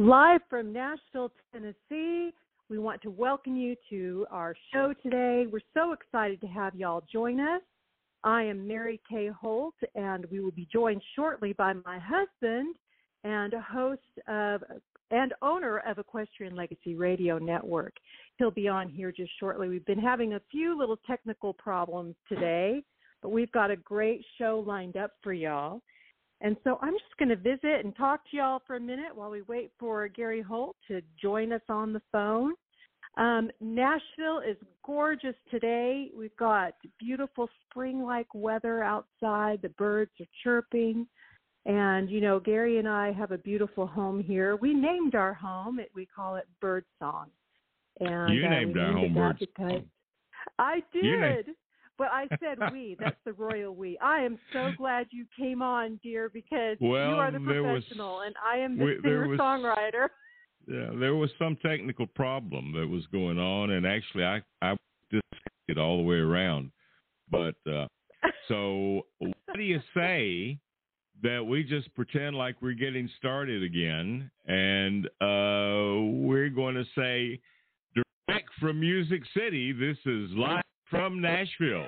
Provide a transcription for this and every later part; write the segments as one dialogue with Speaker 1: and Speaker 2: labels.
Speaker 1: Live from Nashville, Tennessee, we want to welcome you to our show today. We're so excited to have y'all join us. I am Mary Kay Holt, and we will be joined shortly by my husband and host of and owner of Equestrian Legacy Radio Network. He'll be on here just shortly. We've been having a few little technical problems today, but we've got a great show lined up for y'all. And so I'm just going to visit and talk to y'all for a minute while we wait for Gary Holt to join us on the phone. Um, Nashville is gorgeous today. We've got beautiful spring like weather outside. The birds are chirping. And, you know, Gary and I have a beautiful home here. We named our home, we call it Bird Song.
Speaker 2: And, you uh, named our home Bird Song.
Speaker 1: I did. But I said we. That's the royal we. I am so glad you came on, dear, because
Speaker 2: well,
Speaker 1: you are the professional
Speaker 2: was,
Speaker 1: and I am the singer songwriter.
Speaker 2: Yeah, there was some technical problem that was going on, and actually, I I it all the way around. But uh, so, what do you say that we just pretend like we're getting started again, and uh, we're going to say direct from Music City. This is live from Nashville.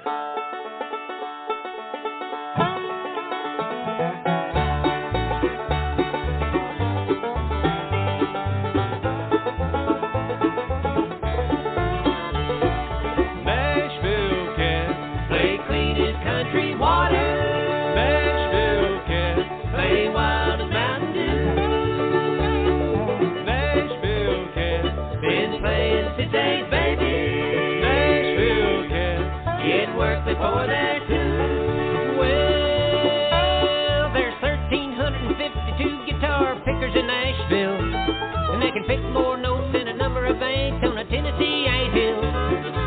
Speaker 2: Six more notes and number of on a Tennessee hill.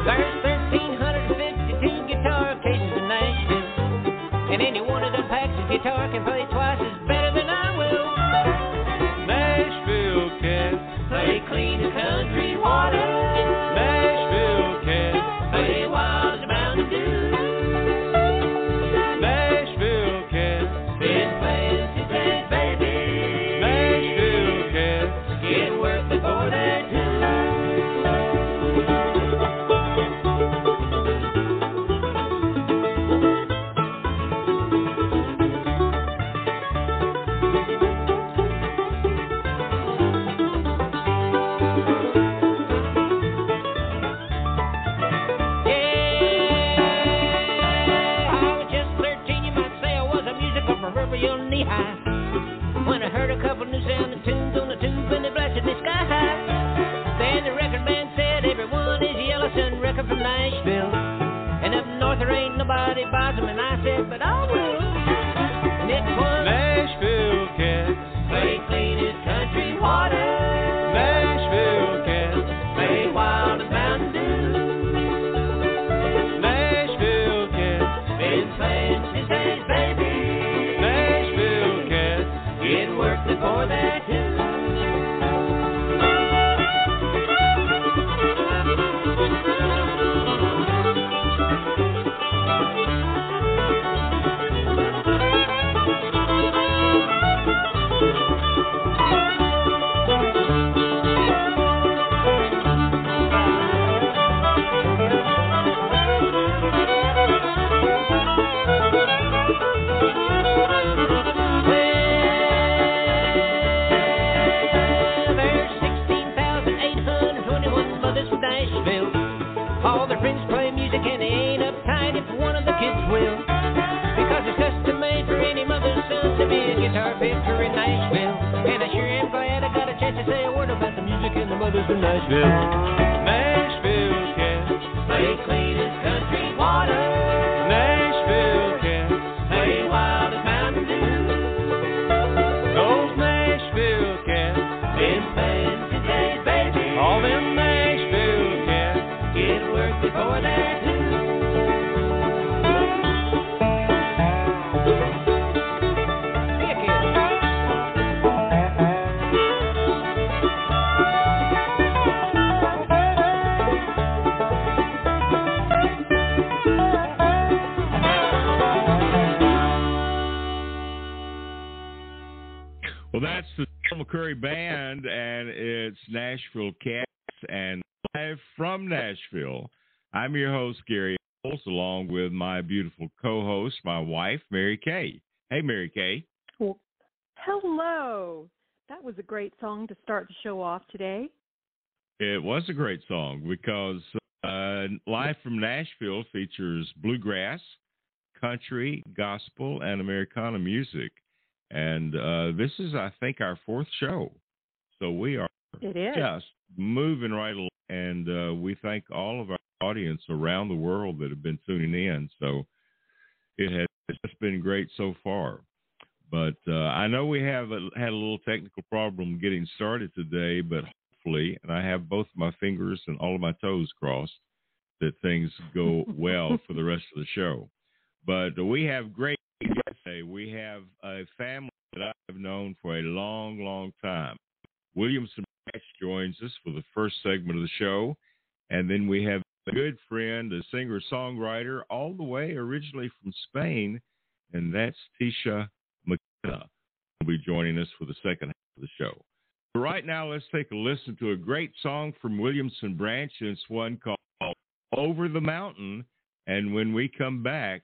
Speaker 2: There's 1,352 guitar cases in Nashville, and any one of them packs a guitar.
Speaker 3: Curry Band, and it's Nashville Cats, and live from Nashville. I'm your host, Gary Holtz, along with my beautiful co-host, my wife, Mary Kay. Hey, Mary Kay.
Speaker 1: Well, hello. That was a great song to start the show off today.
Speaker 3: It was a great song because uh, Live from Nashville features bluegrass, country, gospel, and Americana music. And uh, this is, I think, our fourth show. So we are just moving right along. And uh, we thank all of our audience around the world that have been tuning in. So it has just been great so far. But uh, I know we have a, had a little technical problem getting started today, but hopefully, and I have both my fingers and all of my toes crossed, that things go well for the rest of the show. But we have great We have a family that I've known for a long, long time. Williamson Branch joins us for the first segment of the show. And then we have a good friend, a singer songwriter, all the way originally from Spain, and that's Tecia McKenna. Will be joining us for the second half of the show. But right now, let's take a listen to a great song from Williamson Branch. It's one called Over the Mountain. And when we come back,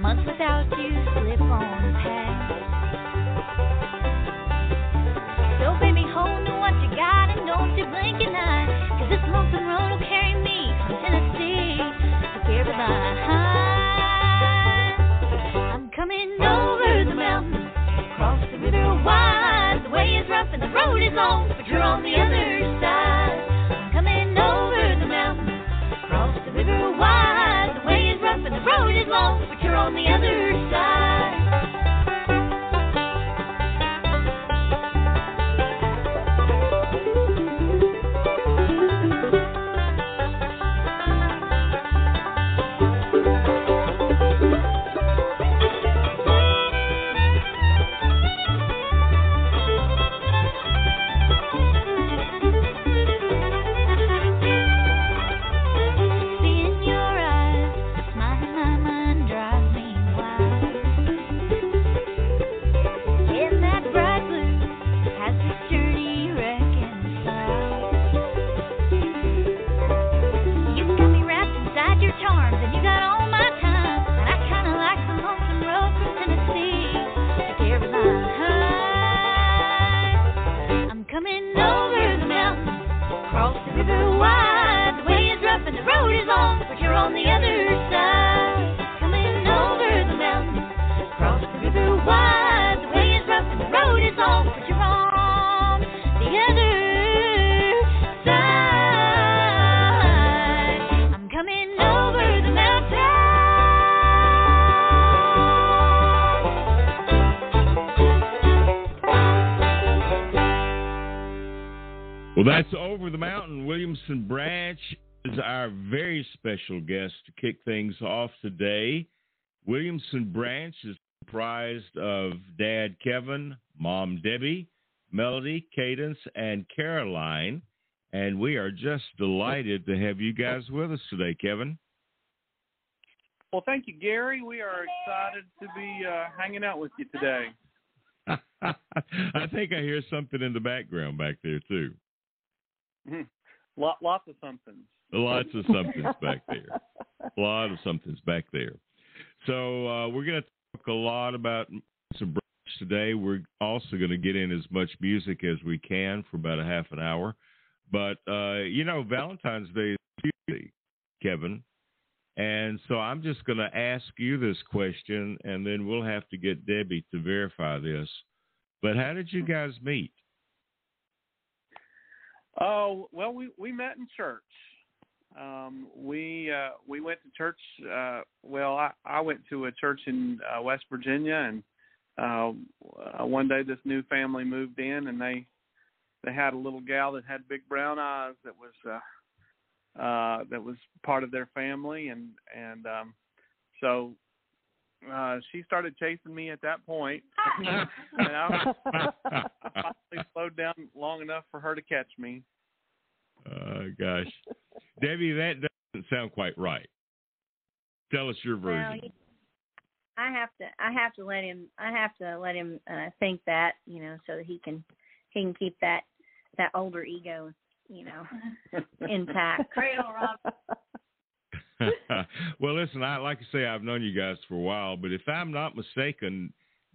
Speaker 4: months without you slip on past. So baby, hold to what you got and don't you blink an eye. Cause this lonesome road will carry me from Tennessee to Carolina. I'm coming over the mountain, across the river wide. The way is rough and the road is long, but you're on the other side. The other
Speaker 3: kick things off today. Williamson Branch is comprised of Dad Kevin, Mom Debbie, Melody, Cadence, and Caroline. And we are just delighted to have you guys with us today, Kevin.
Speaker 5: Well, thank you, Gary. We are excited to be uh, hanging out with you today.
Speaker 3: I think I hear something in the background back there, too.
Speaker 5: Lot, lots of somethings.
Speaker 3: Lots of somethings back there. A lot of somethings back there. So uh, we're going to talk a lot about some branch today. We're also going to get in as much music as we can for about a half an hour. But uh, you know, Valentine's Day is Tuesday, Kevin, and so I'm just going to ask you this question, and then we'll have to get Debbie to verify this. But how did you guys meet?
Speaker 5: Oh well, we we met in church. Um, we uh, we went to church. Uh, well, I, I went to a church in uh, West Virginia, and uh, uh, one day this new family moved in, and they they had a little gal that had big brown eyes that was uh, uh, that was part of their family, and and um, so uh, she started chasing me at that point. point, and I finally slowed down long enough for her to catch me.
Speaker 3: Uh, gosh, Debbie, that doesn't sound quite right. Tell us your
Speaker 6: Well,
Speaker 3: version.
Speaker 6: he- I have to I have to let him I have to let him uh think that, you know, so that he can he can keep that that older ego, you know, intact.
Speaker 4: Cradle rock.
Speaker 3: well, listen, I like I say I've known you guys for a while, but if I'm not mistaken,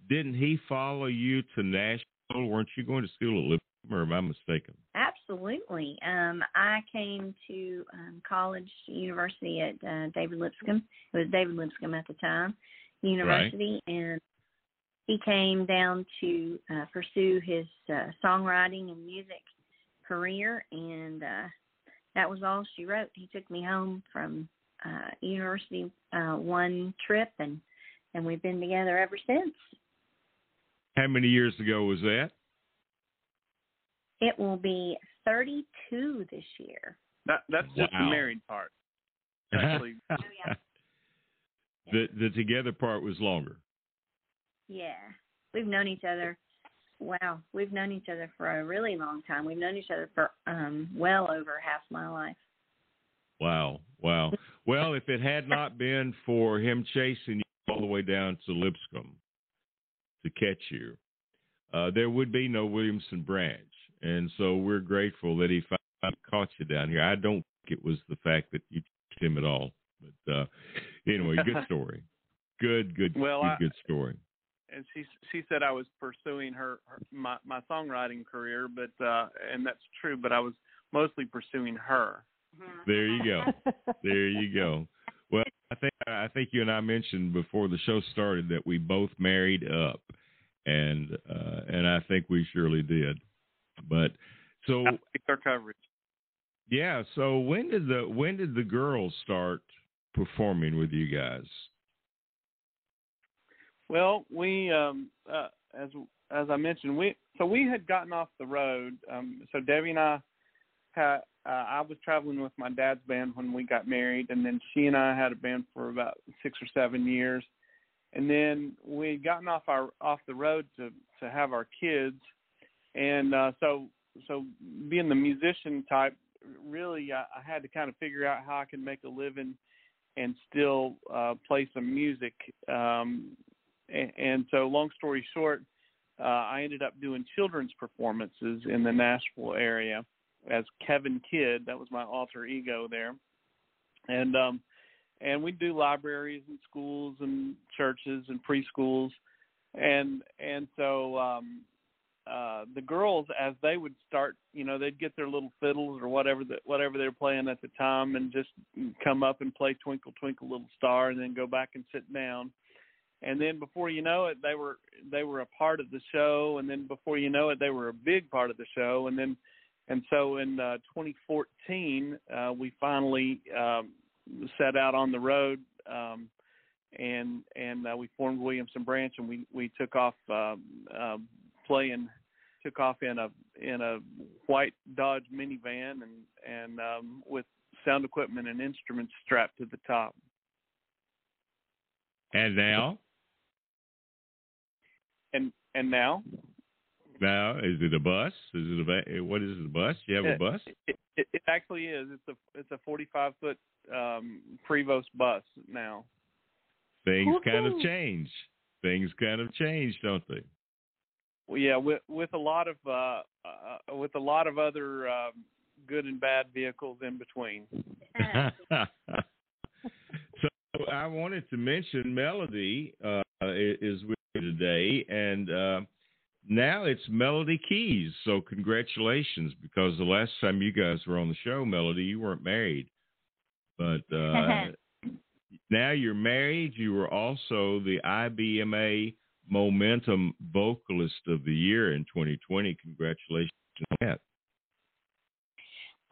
Speaker 3: didn't he follow you to Nashville? Weren't you going to school at Lipscomb, or am I mistaken?
Speaker 6: Absolutely. Um I came to um college university at uh, David Lipscomb. It was David Lipscomb at the time, university and he came down to uh, pursue his uh, songwriting and music career and uh that was all she wrote. He took me home from uh university uh one trip and and we've been together ever since.
Speaker 3: How many years ago was that?
Speaker 6: It will be 32 this year.
Speaker 5: That that's just the married part. Actually,
Speaker 3: the the together part was longer.
Speaker 6: Yeah. We've known each other. Wow, we've known each other for a really long time. We've known each other for um well over half my life.
Speaker 3: Wow, wow. Well, if it had not been for him chasing you all the way down to Lipscomb to catch you, uh, there would be no Williamson Branch. And so we're grateful that he finally caught you down here. I don't think it was the fact that you chased him at all. But uh, anyway, good story. Good, good,
Speaker 5: Well,
Speaker 3: good,
Speaker 5: I-
Speaker 3: good story.
Speaker 5: and she she said I was pursuing her, her my my songwriting career, but uh and that's true, but I was mostly pursuing her.
Speaker 3: There you go. there you go. Well, I think I think you and I mentioned before the show started that we both married up, and uh, and I think we surely did. But so
Speaker 5: That's our coverage.
Speaker 3: yeah, so when did the when did the girls start performing with you guys?
Speaker 5: Well, we um uh, as as I mentioned, we so we had gotten off the road. Um so Debbie and I had uh, I was traveling with my dad's band when we got married and then she and I had a band for about 6 or 7 years. And then we had gotten off our off the road to to have our kids. And uh so so being the musician type really I, I had to kind of figure out how I could make a living and still uh play some music. Um and, and so long story short uh I ended up doing children's performances in the Nashville area as Kevin Kidd. That was my alter ego there. And um and we do libraries and schools and churches and preschools. And and so um uh the girls as they would start you know they'd get their little fiddles or whatever that whatever they're playing at the time and just come up and play twinkle twinkle little star and then go back and sit down. And then before you know it they were they were a part of the show. And then before you know it they were a big part of the show. And then and so in uh 2014 uh we finally um set out on the road um and and uh, we formed Williamson Branch and we we took off um uh, playing took off in a in a white Dodge minivan and and um with sound equipment and instruments strapped to the top
Speaker 3: And now,
Speaker 5: and and now
Speaker 3: now is it a bus? Is it a what is it? A bus? You have a bus?
Speaker 5: it, it, it actually is it's a it's a 45 foot um Prevost bus now
Speaker 3: Things kind of change. Things kind of change, don't they?
Speaker 5: Well, yeah with with a lot of uh, uh with a lot of other um good and bad vehicles in between
Speaker 3: so I wanted to mention Melody uh, is with you today, and uh, now it's Melody Keys. So congratulations, because the last time you guys were on the show, Melody, you weren't married, but uh, now you're married. You were also the IBMA Momentum Vocalist of the Year in 2020. Congratulations on that.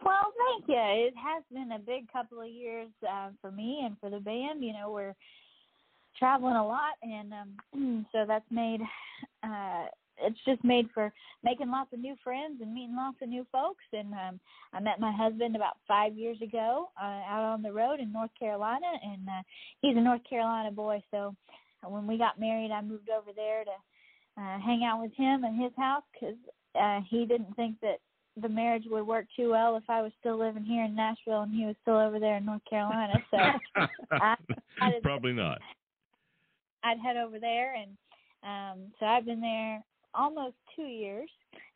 Speaker 7: Well, thank you. It has been a big couple of years uh, for me and for the band. You know, we're traveling a lot, and um, so that's made uh, it's just made for making lots of new friends and meeting lots of new folks. And um, I met my husband about five years ago uh, out on the road in North Carolina, and uh, he's a North Carolina boy. So when we got married, I moved over there to uh, hang out with him in his house because uh, he didn't think that the marriage would work too well if I was still living here in Nashville and he was still over there in North Carolina. So I, I
Speaker 4: probably not.
Speaker 7: I'd head over there, and um, so I've been there almost two years.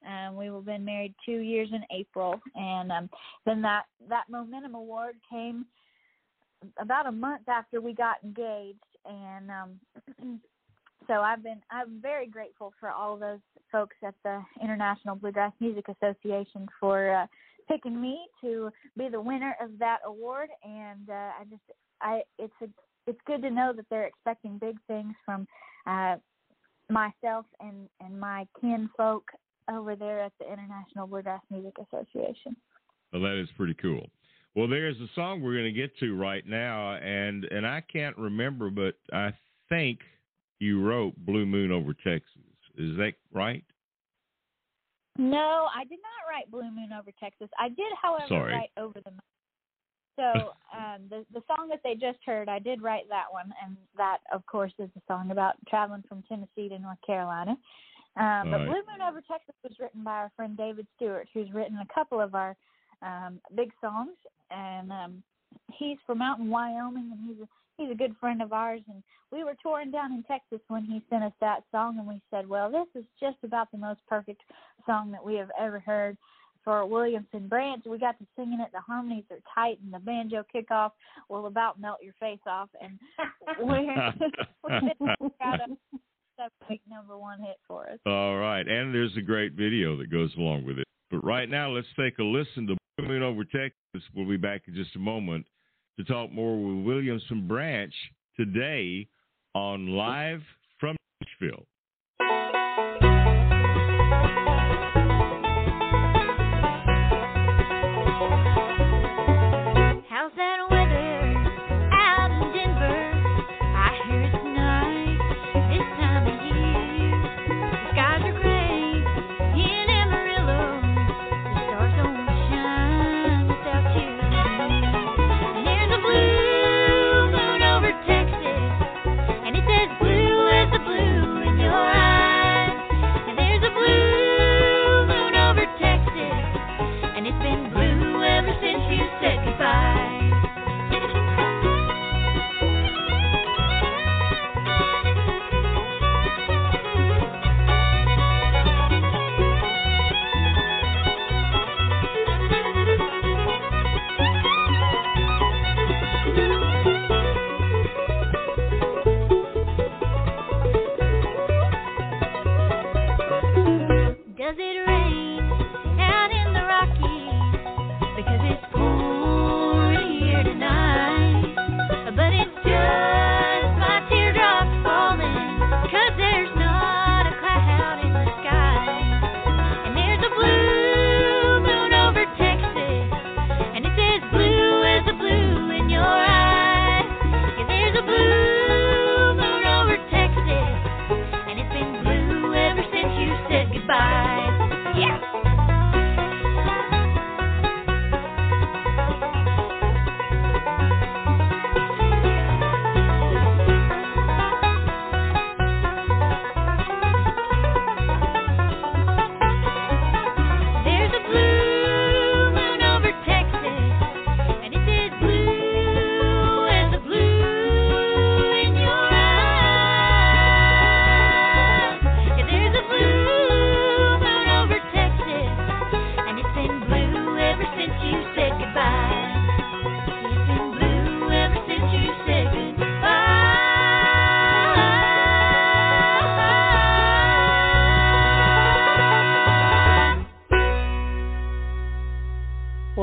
Speaker 7: Um, we have been married two years in April, and um, then that that Momentum Award came about a month after we got engaged, and um, so I've been I'm very grateful for all those folks at the International Bluegrass Music Association for uh, picking me to be the winner of that award, and uh, I just I it's a it's good to know that they're expecting big things from uh, myself and and my kinfolk over there at the International Bluegrass Music Association.
Speaker 4: Well, that is pretty cool. Well, there's a song we're going to get to right now, and and I can't remember, but I think you wrote "Blue Moon Over Texas." Is that right?
Speaker 7: No, I did not write "Blue Moon Over Texas." I did, however,
Speaker 4: Sorry.
Speaker 7: write "Over the Moon." So um, the the song that they just heard, I did write that one, and that, of course, is the song about traveling from Tennessee to North Carolina. Um, but
Speaker 4: Right.
Speaker 7: Blue Moon Over Texas was written by our friend David Stewart, who's written a couple of our um, big songs, and um, he's from out in Wyoming, and he's a he's a good friend of ours. And we were touring down in Texas when he sent us that song, and we said, well, this is just about the most perfect song that we have ever heard for Williamson Branch. We got to singing it. The harmonies are tight, and the banjo kickoff will about melt your face off. And we're, we're got a seven week number one hit for us.
Speaker 4: All right, and there's a great video that goes along with it. But right now, let's take a listen to Moon Over Texas. We'll be back in just a moment to talk more with Williamson Branch today on Live from Nashville.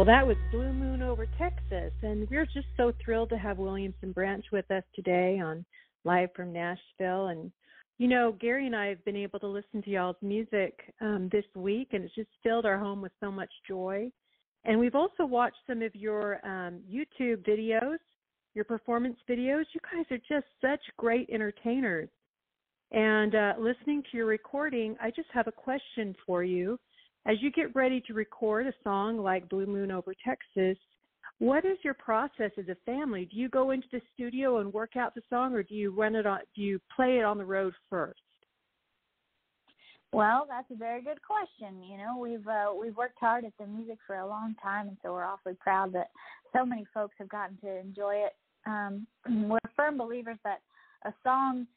Speaker 1: Well, that was Blue Moon over Texas, and we're just so thrilled to have Williamson Branch with us today on Live from Nashville. And you know, Gary and I have been able to listen to y'all's music um, this week, and it's just filled our home with so much joy. And we've also watched some of your um, YouTube videos, your performance videos. You guys are just such great entertainers. And uh, listening to your recording, I just have a question for you. As you get ready to record a song like Blue Moon over Texas, what is your process as a family? Do you go into the studio and work out the song, or do you run it on? Do you play it on the road first?
Speaker 7: Well, that's a very good question. You know, we've uh, we've worked hard at the music for a long time, and so we're awfully proud that so many folks have gotten to enjoy it. Um, we're firm believers that a song,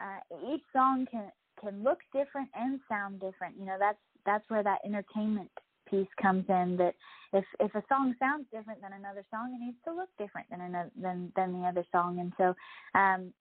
Speaker 7: uh, each song can can look different and sound different. You know, that's that's where that entertainment piece comes in. That if if a song sounds different than another song, it needs to look different than another than than the other song. And so um,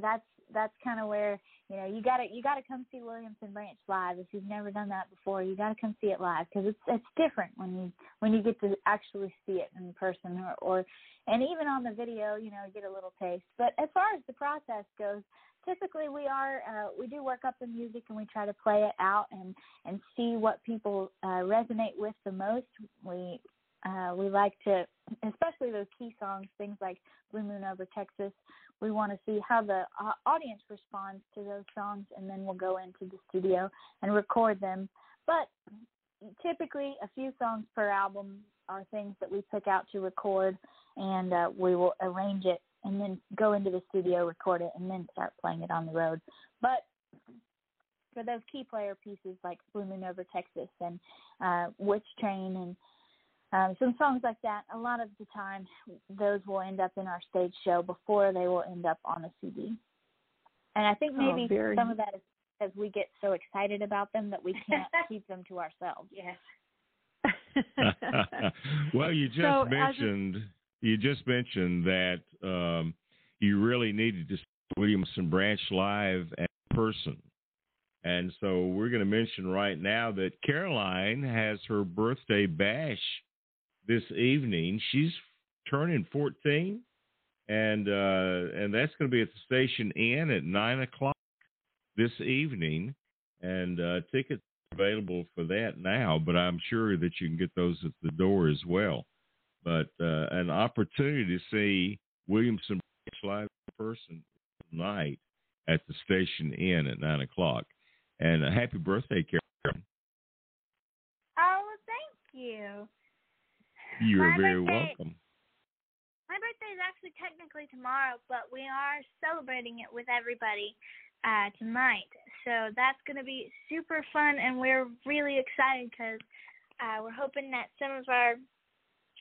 Speaker 7: that's that's kind of where you know you gotta you gotta come see Williamson Branch live if you've never done that before. You gotta come see it live because it's it's different when you when you get to actually see it in person or or and even on the video you know you get a little taste. But as far as the process goes, typically we are uh, we do work up the music and we try to play it out and and see what people uh, resonate with the most. We uh, we like to, especially those key songs, things like Blue Moon over Texas. We want to see how the uh, audience responds to those songs, and then we'll go into the studio and record them. But typically, a few songs per album are things that we pick out to record, and uh, we will arrange it and then go into the studio, record it, and then start playing it on the road. But for those key player pieces like Blue Moon over Texas and uh, Witch Train and um, some songs like that, a lot of the time those will end up in our stage show before they will end up on a CD. And I think maybe
Speaker 1: oh, very...
Speaker 7: some of that is because we get so excited about them that we can't keep them to ourselves.
Speaker 6: Yes.
Speaker 3: well, you just
Speaker 1: so
Speaker 3: mentioned you just mentioned that um, you really needed to see Williamson Branch live in person. And so we're going to mention right now that Caroline has her birthday bash this evening. She's turning 14, and uh, and that's going to be at the Station Inn at nine o'clock this evening. And uh, tickets available for that now, but I'm sure that you can get those at the door as well. But uh, an opportunity to see Williamson live in person tonight at the Station Inn at nine o'clock. And a happy birthday, Karen.
Speaker 8: Oh, thank you.
Speaker 3: You're
Speaker 8: My
Speaker 3: very
Speaker 8: birthday-
Speaker 3: welcome.
Speaker 8: My birthday is actually technically tomorrow, but we are celebrating it with everybody uh, tonight. So that's going to be super fun, and we're really excited because uh, we're hoping that some of our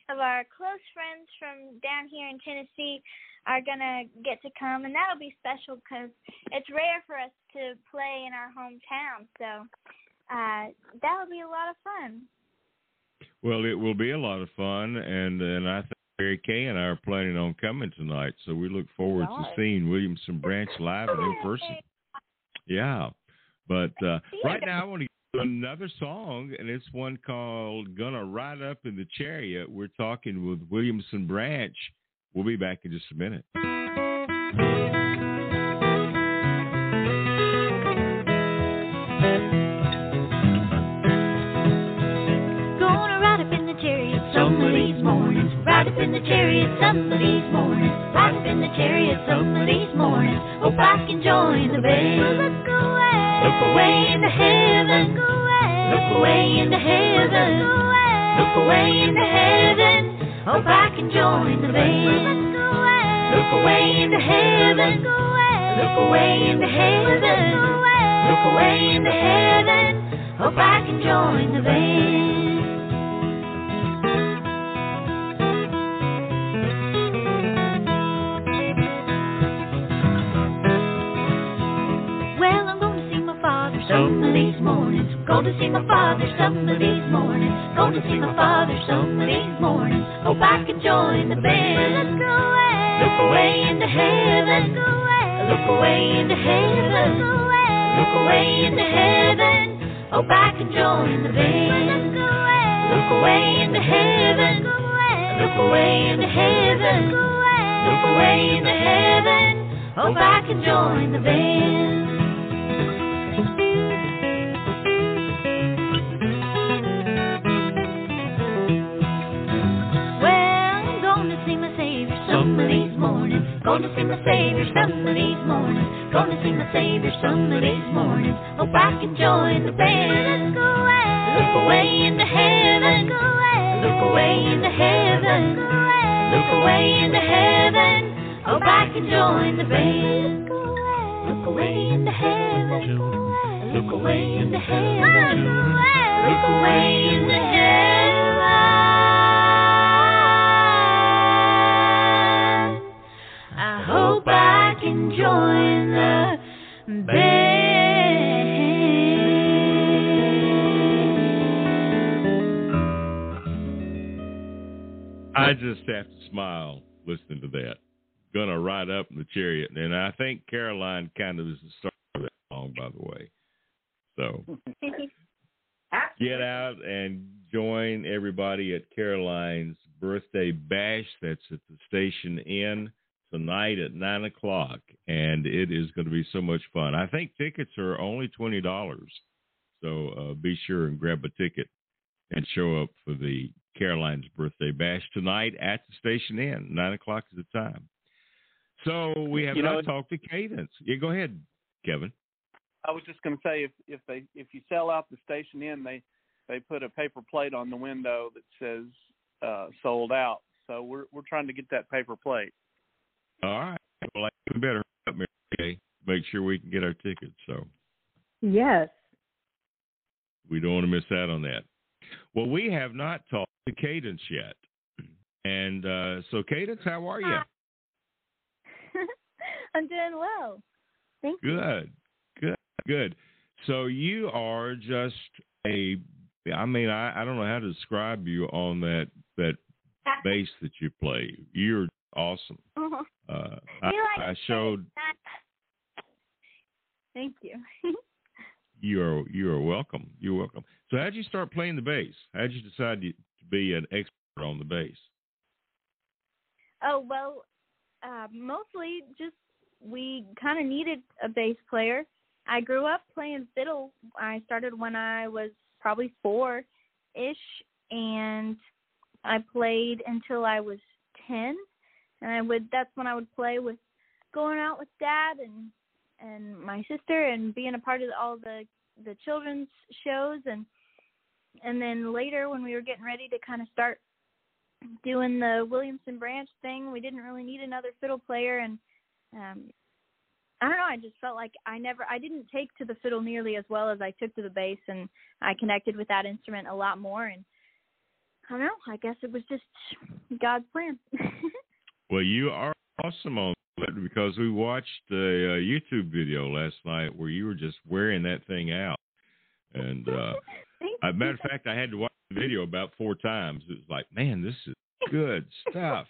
Speaker 8: of our close friends from down here in Tennessee are gonna get to come, and that'll be special because it's rare for us to play in our hometown. So uh, that'll be a lot of fun.
Speaker 3: Well, it will be a lot of fun, and and I think Mary Kay and I are planning on coming tonight, so we look forward to seeing Williamson Branch live and in person. Yeah, but uh, right now I want to another song, and it's one called "Gonna Ride Up in the Chariot." We're talking with Williamson Branch. We'll be back in just a minute.
Speaker 4: Gonna ride up in the chariot some of these mornings. Ride up in the chariot some of these mornings. Ride up in the chariot some of these mornings. Hope I can join the band. Look away. Look away into heaven. Look away. Look away into heaven. Look away. Into heaven. Hope I can join the band. Look away. Into heaven. Look away. Into heaven. Look away. Look away into heaven. Hope I can join the band. Going to see my father some of these mornings. Going to see my father some of these mornings. Hope I can join the band. Look away. Look away into heaven. Look away. Look away into heaven. Look away. Look away into heaven. Hope I can join the band. Look away. Look away into heaven. Look away. Into heaven. Look away. Look away into heaven. Hope I can join the band. Gonna see my Savior some of these mornings. Gonna see my Savior some of these mornings. Hope I can join the band. Look away. Look away into heaven. Look away. Look away into heaven. Look away into heaven. Hope I can join the band. Look away into heaven. Look away into heaven. Look away into heaven. Can join the band.
Speaker 3: I just have to smile listening to that. Gonna ride up in the chariot, and I think Caroline kind of is the star of that song, by the way. So get out and join everybody at Caroline's birthday bash. That's at the Station Inn tonight at nine o'clock, and it is going to be so much fun. I think tickets are only twenty dollars, so uh, be sure and grab a ticket and show up for the Caroline's birthday bash tonight at the Station Inn. Nine o'clock is the time. So we have
Speaker 5: You know,
Speaker 3: not talked to Cadence. Yeah, go ahead, Kevin.
Speaker 5: I was just going to say if if they if you sell out the station inn, they they put a paper plate on the window that says uh, sold out. So we're we're trying to get that paper plate.
Speaker 3: All right. Well, I better help me. Okay. Make sure we can get our tickets. So
Speaker 1: Yes.
Speaker 3: we don't want to miss out on that. Well, we have not talked to Cadence yet. And uh, so, Cadence, how are you?
Speaker 7: I'm doing well. Thank you.
Speaker 3: Good, good, good. So you are just a. I mean, I, I don't know how to describe you on that that bass that you play. You're awesome.
Speaker 7: Uh-huh.
Speaker 3: Uh, I,
Speaker 7: like
Speaker 3: I showed
Speaker 7: Thank you.
Speaker 3: you are you are welcome. You're welcome. So how'd you start playing the bass? How'd you decide to to be an expert on the bass?
Speaker 7: oh well, uh, mostly just we kind of needed a bass player. I grew up playing fiddle. I started when I was probably four ish, and I played until I was ten. And I would that's when I would play with going out with dad and and my sister and being a part of all the the children's shows. And and then later when we were getting ready to kind of start doing the Williamson branch thing, we didn't really need another fiddle player. And um I don't know, I just felt like I never I didn't take to the fiddle nearly as well as I took to the bass. And I connected with that instrument a lot more. And I don't know, I guess it was just God's plan.
Speaker 3: Well, you are awesome on it because we watched a, uh YouTube video last night where you were just wearing that thing out. And uh a matter of fact, I had to watch the video about four times. It was like, man, this is good stuff.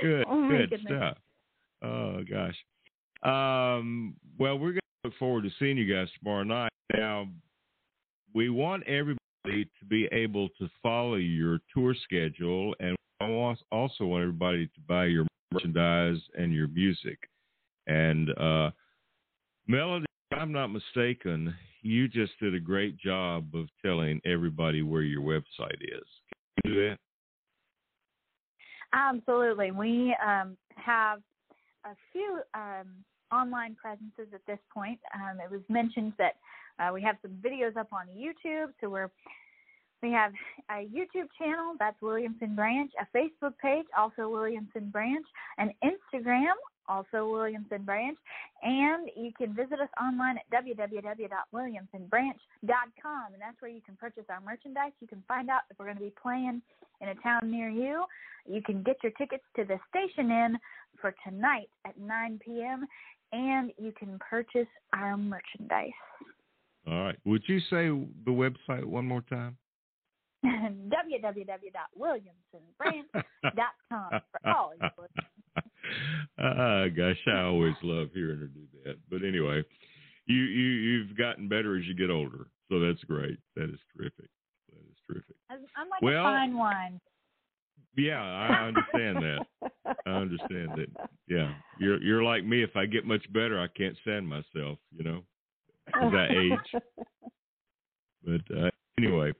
Speaker 3: Good,
Speaker 7: oh
Speaker 3: good
Speaker 7: goodness.
Speaker 3: stuff. Oh gosh. Um, well, we're going to look forward to seeing you guys tomorrow night. Now, we want everybody to be able to follow your tour schedule, and I also want everybody to buy your merchandise and your music. And uh, Melody, I'm not mistaken, you just did a great job of telling everybody where your website is. Can you do that?
Speaker 7: Absolutely. We um, have a few um, online presences at this point. Um, it was mentioned that uh, we have some videos up on YouTube, so we're we have a YouTube channel that's Williamson Branch, a Facebook page also Williamson Branch, an Instagram also Williamson Branch, and you can visit us online at www.williamsonbranch.com, and that's where you can purchase our merchandise. You can find out if we're going to be playing in a town near you. You can get your tickets to the Station Inn for tonight at 9 p.m., and you can purchase our merchandise.
Speaker 3: All right. Would you say the website one more time?
Speaker 7: www.williamsonbranch.com for all your
Speaker 3: Ah, gosh, I always love hearing her do that. But anyway, you you you've gotten better as you get older, so that's great. That is terrific. That is terrific.
Speaker 7: I'm like
Speaker 3: Well-
Speaker 7: a fine wine.
Speaker 3: Yeah, I understand that. I understand that. Yeah, you're you're like me. If I get much better, I can't stand myself. You know, as I age. But uh, anyway,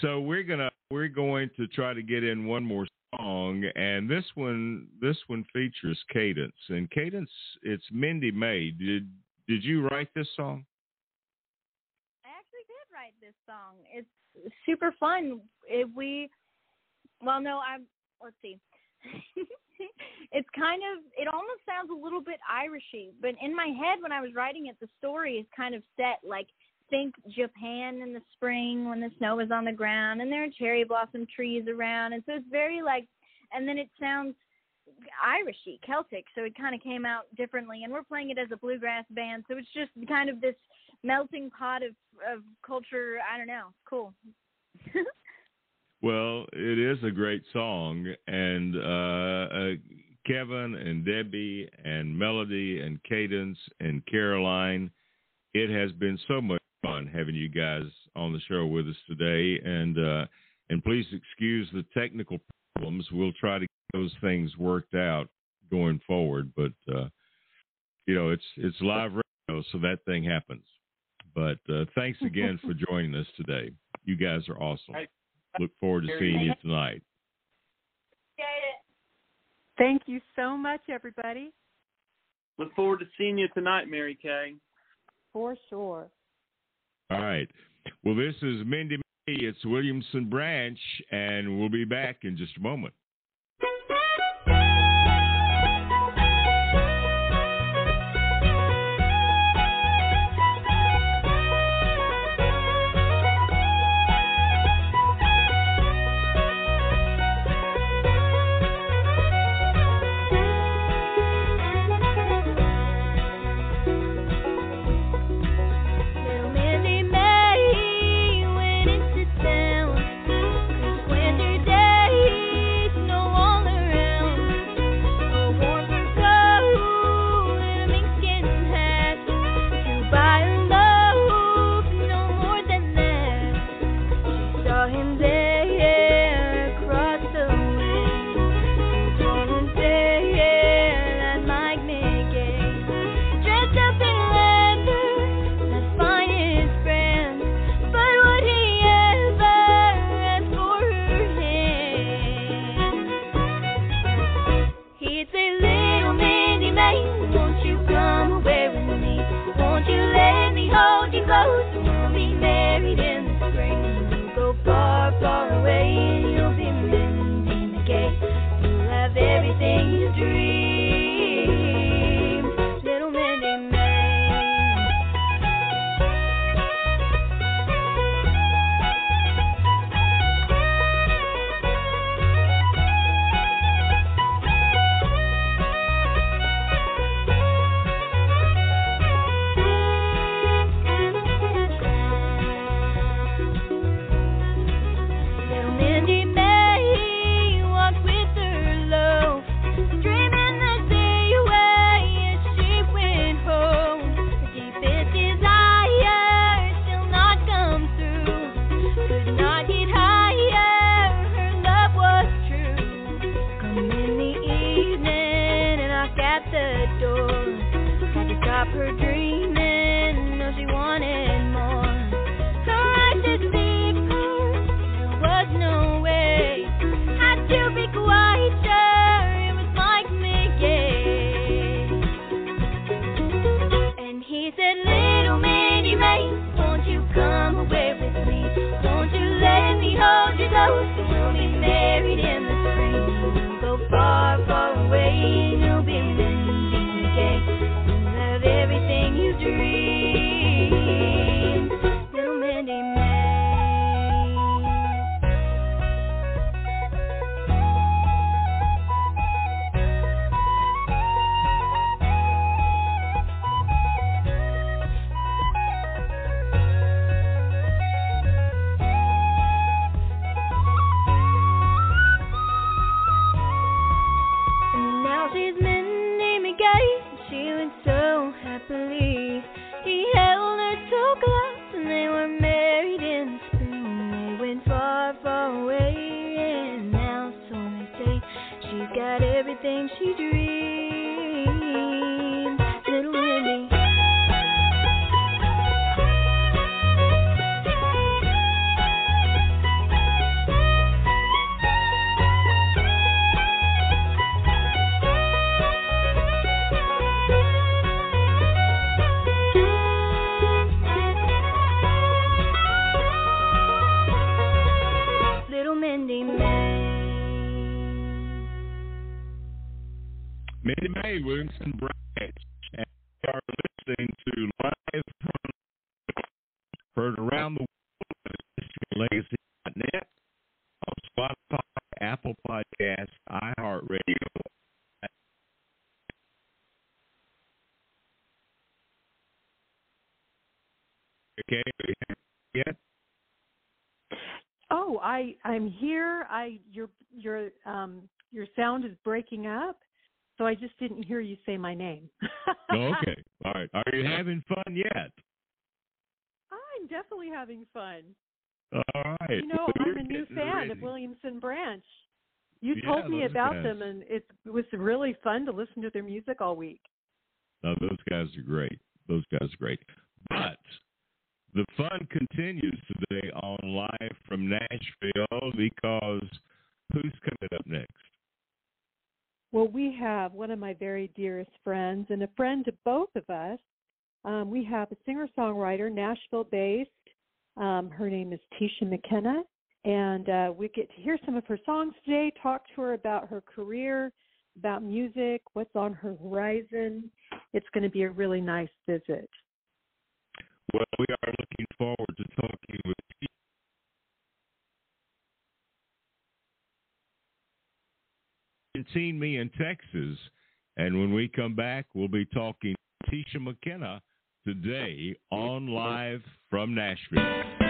Speaker 3: so we're gonna we're going to try to get in one more
Speaker 9: song, and this one this one features Cadence, and Cadence it's Mindy May. Did did you write this song?
Speaker 7: I actually did write this song. It's super fun. If we, well, no, I'm. Let's see. it's kind of. It almost sounds a little bit Irishy, but in my head when I was writing it, the story is kind of set like think Japan in the spring when the snow is on the ground and there are cherry blossom trees around, and so it's very like. And then it sounds Irishy, Celtic, so it kind of came out differently. And we're playing it as a bluegrass band, so it's just kind of this melting pot of of culture. I don't know, cool.
Speaker 9: well, it is a great song, and uh, uh, Kevin and Debbie and Melody and Cadence and Caroline, it has been so much fun having you guys on the show with us today, and uh, and please excuse the technical problems. We'll try to get those things worked out going forward, but uh, you know it's it's live radio, so that thing happens. But uh, thanks again for joining us today. You guys are awesome. Look forward to seeing you tonight.
Speaker 1: Thank you so much, everybody.
Speaker 5: Look forward to seeing you tonight, Mary Kay.
Speaker 1: For sure.
Speaker 9: All right. Well, this is Mindy. It's Williamson Branch, and we'll be back in just a moment.
Speaker 1: I'm here. I your your um your sound is breaking up, so I just didn't hear you say my name.
Speaker 9: Oh, okay. All right. Are you having fun yet?
Speaker 1: I'm definitely having fun.
Speaker 9: All right.
Speaker 1: You know,
Speaker 9: Well,
Speaker 1: I'm a new fan
Speaker 9: ready.
Speaker 1: of Williamson Branch. You
Speaker 9: Yeah,
Speaker 1: told me about
Speaker 9: guys.
Speaker 1: them, and it was really fun to listen to their music all week.
Speaker 9: No, those guys are great. Those guys are great. But the fun continues today on live from Nashville because who's coming up next?
Speaker 1: Well, we have one of my very dearest friends and a friend to both of us. Um, we have a singer songwriter, Nashville based. Um, her name is Tecia McKenna. And uh, we get to hear some of her songs today, talk to her about her career, about music, what's on her horizon. It's going to be a really nice visit.
Speaker 9: Well, we are looking forward to talking with you. Seen me in Texas, and when we come back, we'll be talking to Tecia McKenna today on live from Nashville.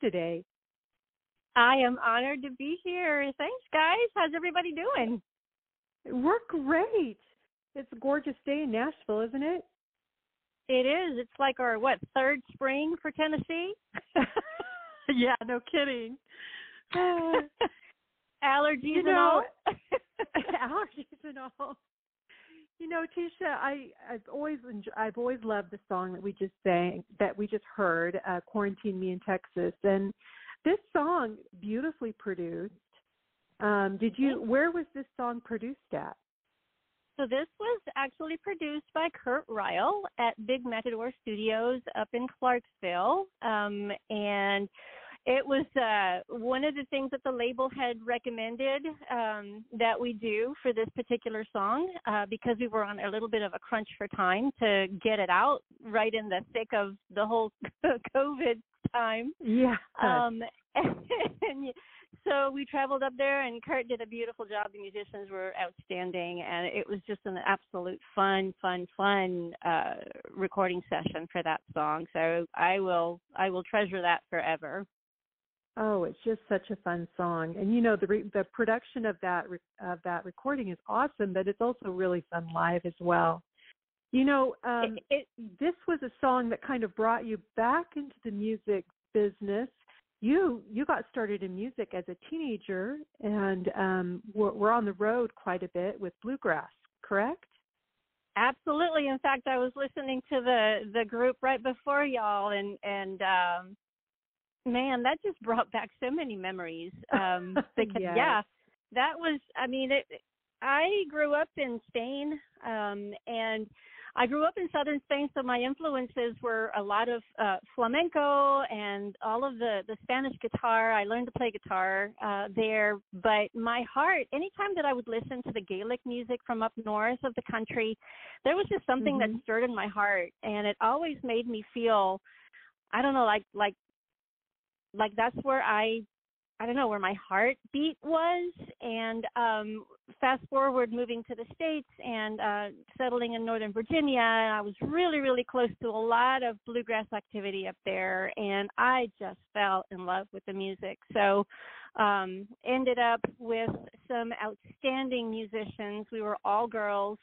Speaker 1: Today.
Speaker 10: I am honored to be here. Thanks, guys. How's everybody doing?
Speaker 1: We're great. It's a gorgeous day in Nashville, isn't it?
Speaker 10: It is. It's like our what third spring for Tennessee.
Speaker 1: yeah, no kidding.
Speaker 10: Allergies
Speaker 1: You
Speaker 10: and all.
Speaker 1: allergies and all. You know, Tecia, I I've always enjoy, I've always loved the song that we just sang that we just heard, uh, "Quarantine Me in Texas," and this song beautifully produced. Um, did you? Where was this song produced at?
Speaker 10: So this was actually produced by Kurt Ryle at Big Matador Studios up in Clarksville, um, and it was uh, one of the things that the label had recommended um, that we do for this particular song uh, because we were on a little bit of a crunch for time to get it out right in the thick of the whole COVID time.
Speaker 1: Yeah.
Speaker 10: Um, and so we traveled up there, and Kurt did a beautiful job. The musicians were outstanding, and it was just an absolute fun, fun, fun uh, recording session for that song. So I will, I will treasure that forever.
Speaker 1: Oh, it's just such a fun song, and you know the re- the production of that re- of that recording is awesome, but it's also really fun live as well. You know, um,
Speaker 10: It- it-
Speaker 1: this was a song that kind of brought you back into the music business. You you got started in music as a teenager, and um, were, were on the road quite a bit with bluegrass, correct?
Speaker 10: Absolutely. In fact, I was listening to the the group right before y'all, and and um, man, that just brought back so many memories. Um, because
Speaker 1: Yes.
Speaker 10: yeah, that was. I mean, it. I grew up in Spain, um, and I grew up in southern Spain, so my influences were a lot of uh, flamenco and all of the the Spanish guitar. I learned to play guitar uh, there, but my heart, anytime that I would listen to the Gaelic music from up north of the country, there was just something
Speaker 1: Mhm.
Speaker 10: that stirred in my heart, and it always made me feel, I don't know, like like like that's where I I don't know where my heartbeat was and um fast forward moving to the states and uh settling in northern Virginia I was really really close to a lot of bluegrass activity up there and I just fell in love with the music. So um ended up with some outstanding musicians. We were all girls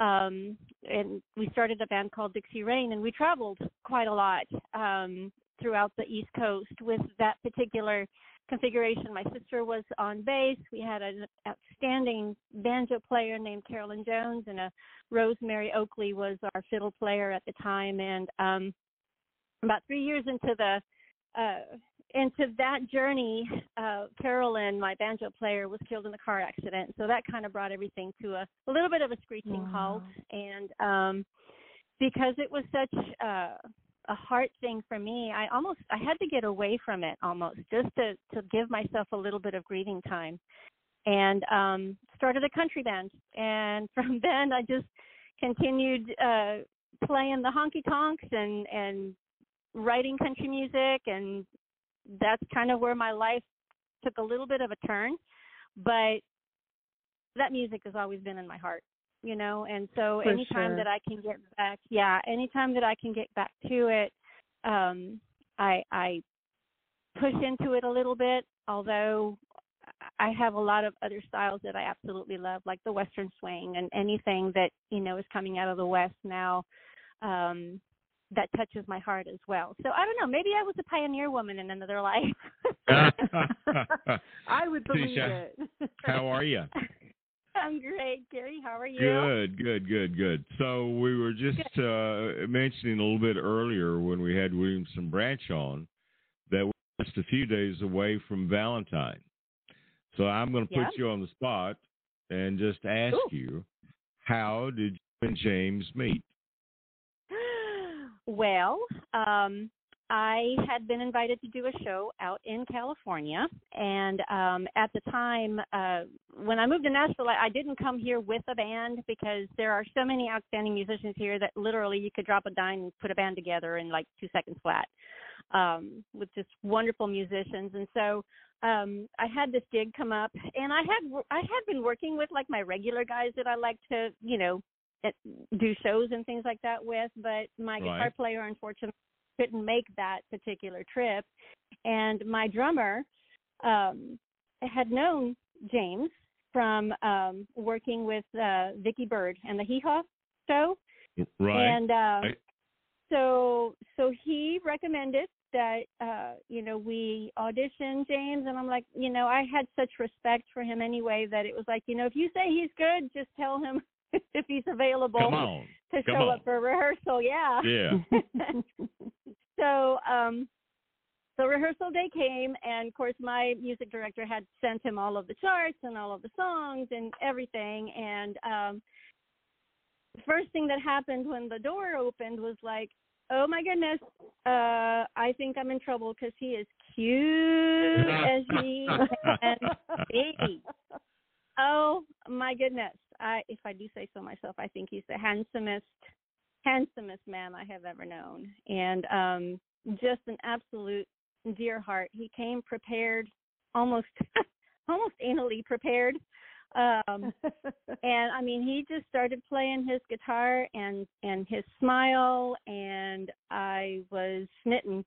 Speaker 10: um and we started a band called Dixie Rain and we traveled quite a lot um throughout the East Coast with that particular configuration. My sister was on bass. We had an outstanding banjo player named Carolyn Jones, and a Rosemary Oakley was our fiddle player at the time. And um, about three years into the uh, into that journey, uh, Carolyn, my banjo player, was killed in a car accident. So that kind of brought everything to a, a little bit of a screeching halt. And um, because it was such uh, a heart thing for me, I almost I had to get away from it almost just to to give myself a little bit of grieving time. And um started a country band. And from then I just continued uh playing the honky tonks and and writing country music and that's kind of where my life took a little bit of a turn. But that music has always been in my heart you know and so
Speaker 1: For
Speaker 10: anytime
Speaker 1: sure.
Speaker 10: that i can get back yeah anytime that i can get back to it um i i push into it a little bit although i have a lot of other styles that i absolutely love like the western swing and anything that you know is coming out of the west now um that touches my heart as well so i don't know maybe i was a pioneer woman in another life
Speaker 1: I would believe
Speaker 3: Tecia,
Speaker 1: it.
Speaker 3: How are you?
Speaker 10: i'm great gary how are you
Speaker 3: Good, good, good, good. So we were just uh, mentioning a little bit earlier when we had Williamson Branch on that we're just a few days away from Valentine. So I'm going to put
Speaker 10: Yeah.
Speaker 3: you on the spot and just ask
Speaker 10: Ooh.
Speaker 3: you, how did you and James meet?
Speaker 10: Well, um, I had been invited to do a show out in California, and um, at the time, uh, when I moved to Nashville, I, I didn't come here with a band because there are so many outstanding musicians here that literally you could drop a dime and put a band together in like two seconds flat, um, with just wonderful musicians. And so um, I had this gig come up, and I had I had been working with like my regular guys that I like to, you know, do shows and things like that with, but my guitar
Speaker 3: Right.
Speaker 10: player unfortunately couldn't make that particular trip, and my drummer um, had known James from um, working with uh, Vicky Bird and the Hee Haw show,
Speaker 3: Right.
Speaker 10: and um,
Speaker 3: Right.
Speaker 10: so so he recommended that uh you know we audition James and I'm like you know I had such respect for him anyway that it was like you know if you say he's good just tell him if he's available to
Speaker 3: Come
Speaker 10: show
Speaker 3: on.
Speaker 10: up for rehearsal yeah
Speaker 3: Yeah.
Speaker 10: so um so rehearsal day came and of course my music director had sent him all of the charts and all of the songs and everything and um the first thing that happened when the door opened was like oh my goodness uh i think i'm in trouble because he is cute as he can be oh my goodness. I if i do say so myself i think he's the handsomest handsomest man i have ever known. And um just an absolute dear heart. He came prepared almost almost anally prepared. Um and i mean he just started playing his guitar and and his smile and i was smitten.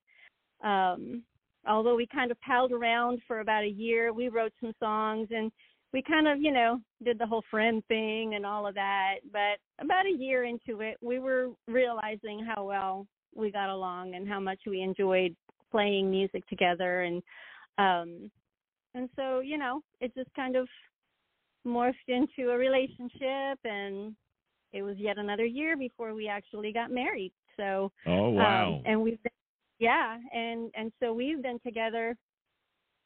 Speaker 10: Um although we kind of palled around for about a year we wrote some songs and we kind of you know did the whole friend thing and all of that but about a year into it we were realizing how well we got along and how much we enjoyed playing music together and um and so you know it just kind of morphed into a relationship and it was yet another year before we actually got married so
Speaker 3: Oh wow.
Speaker 10: um, and we've been, yeah, and and so we've been together.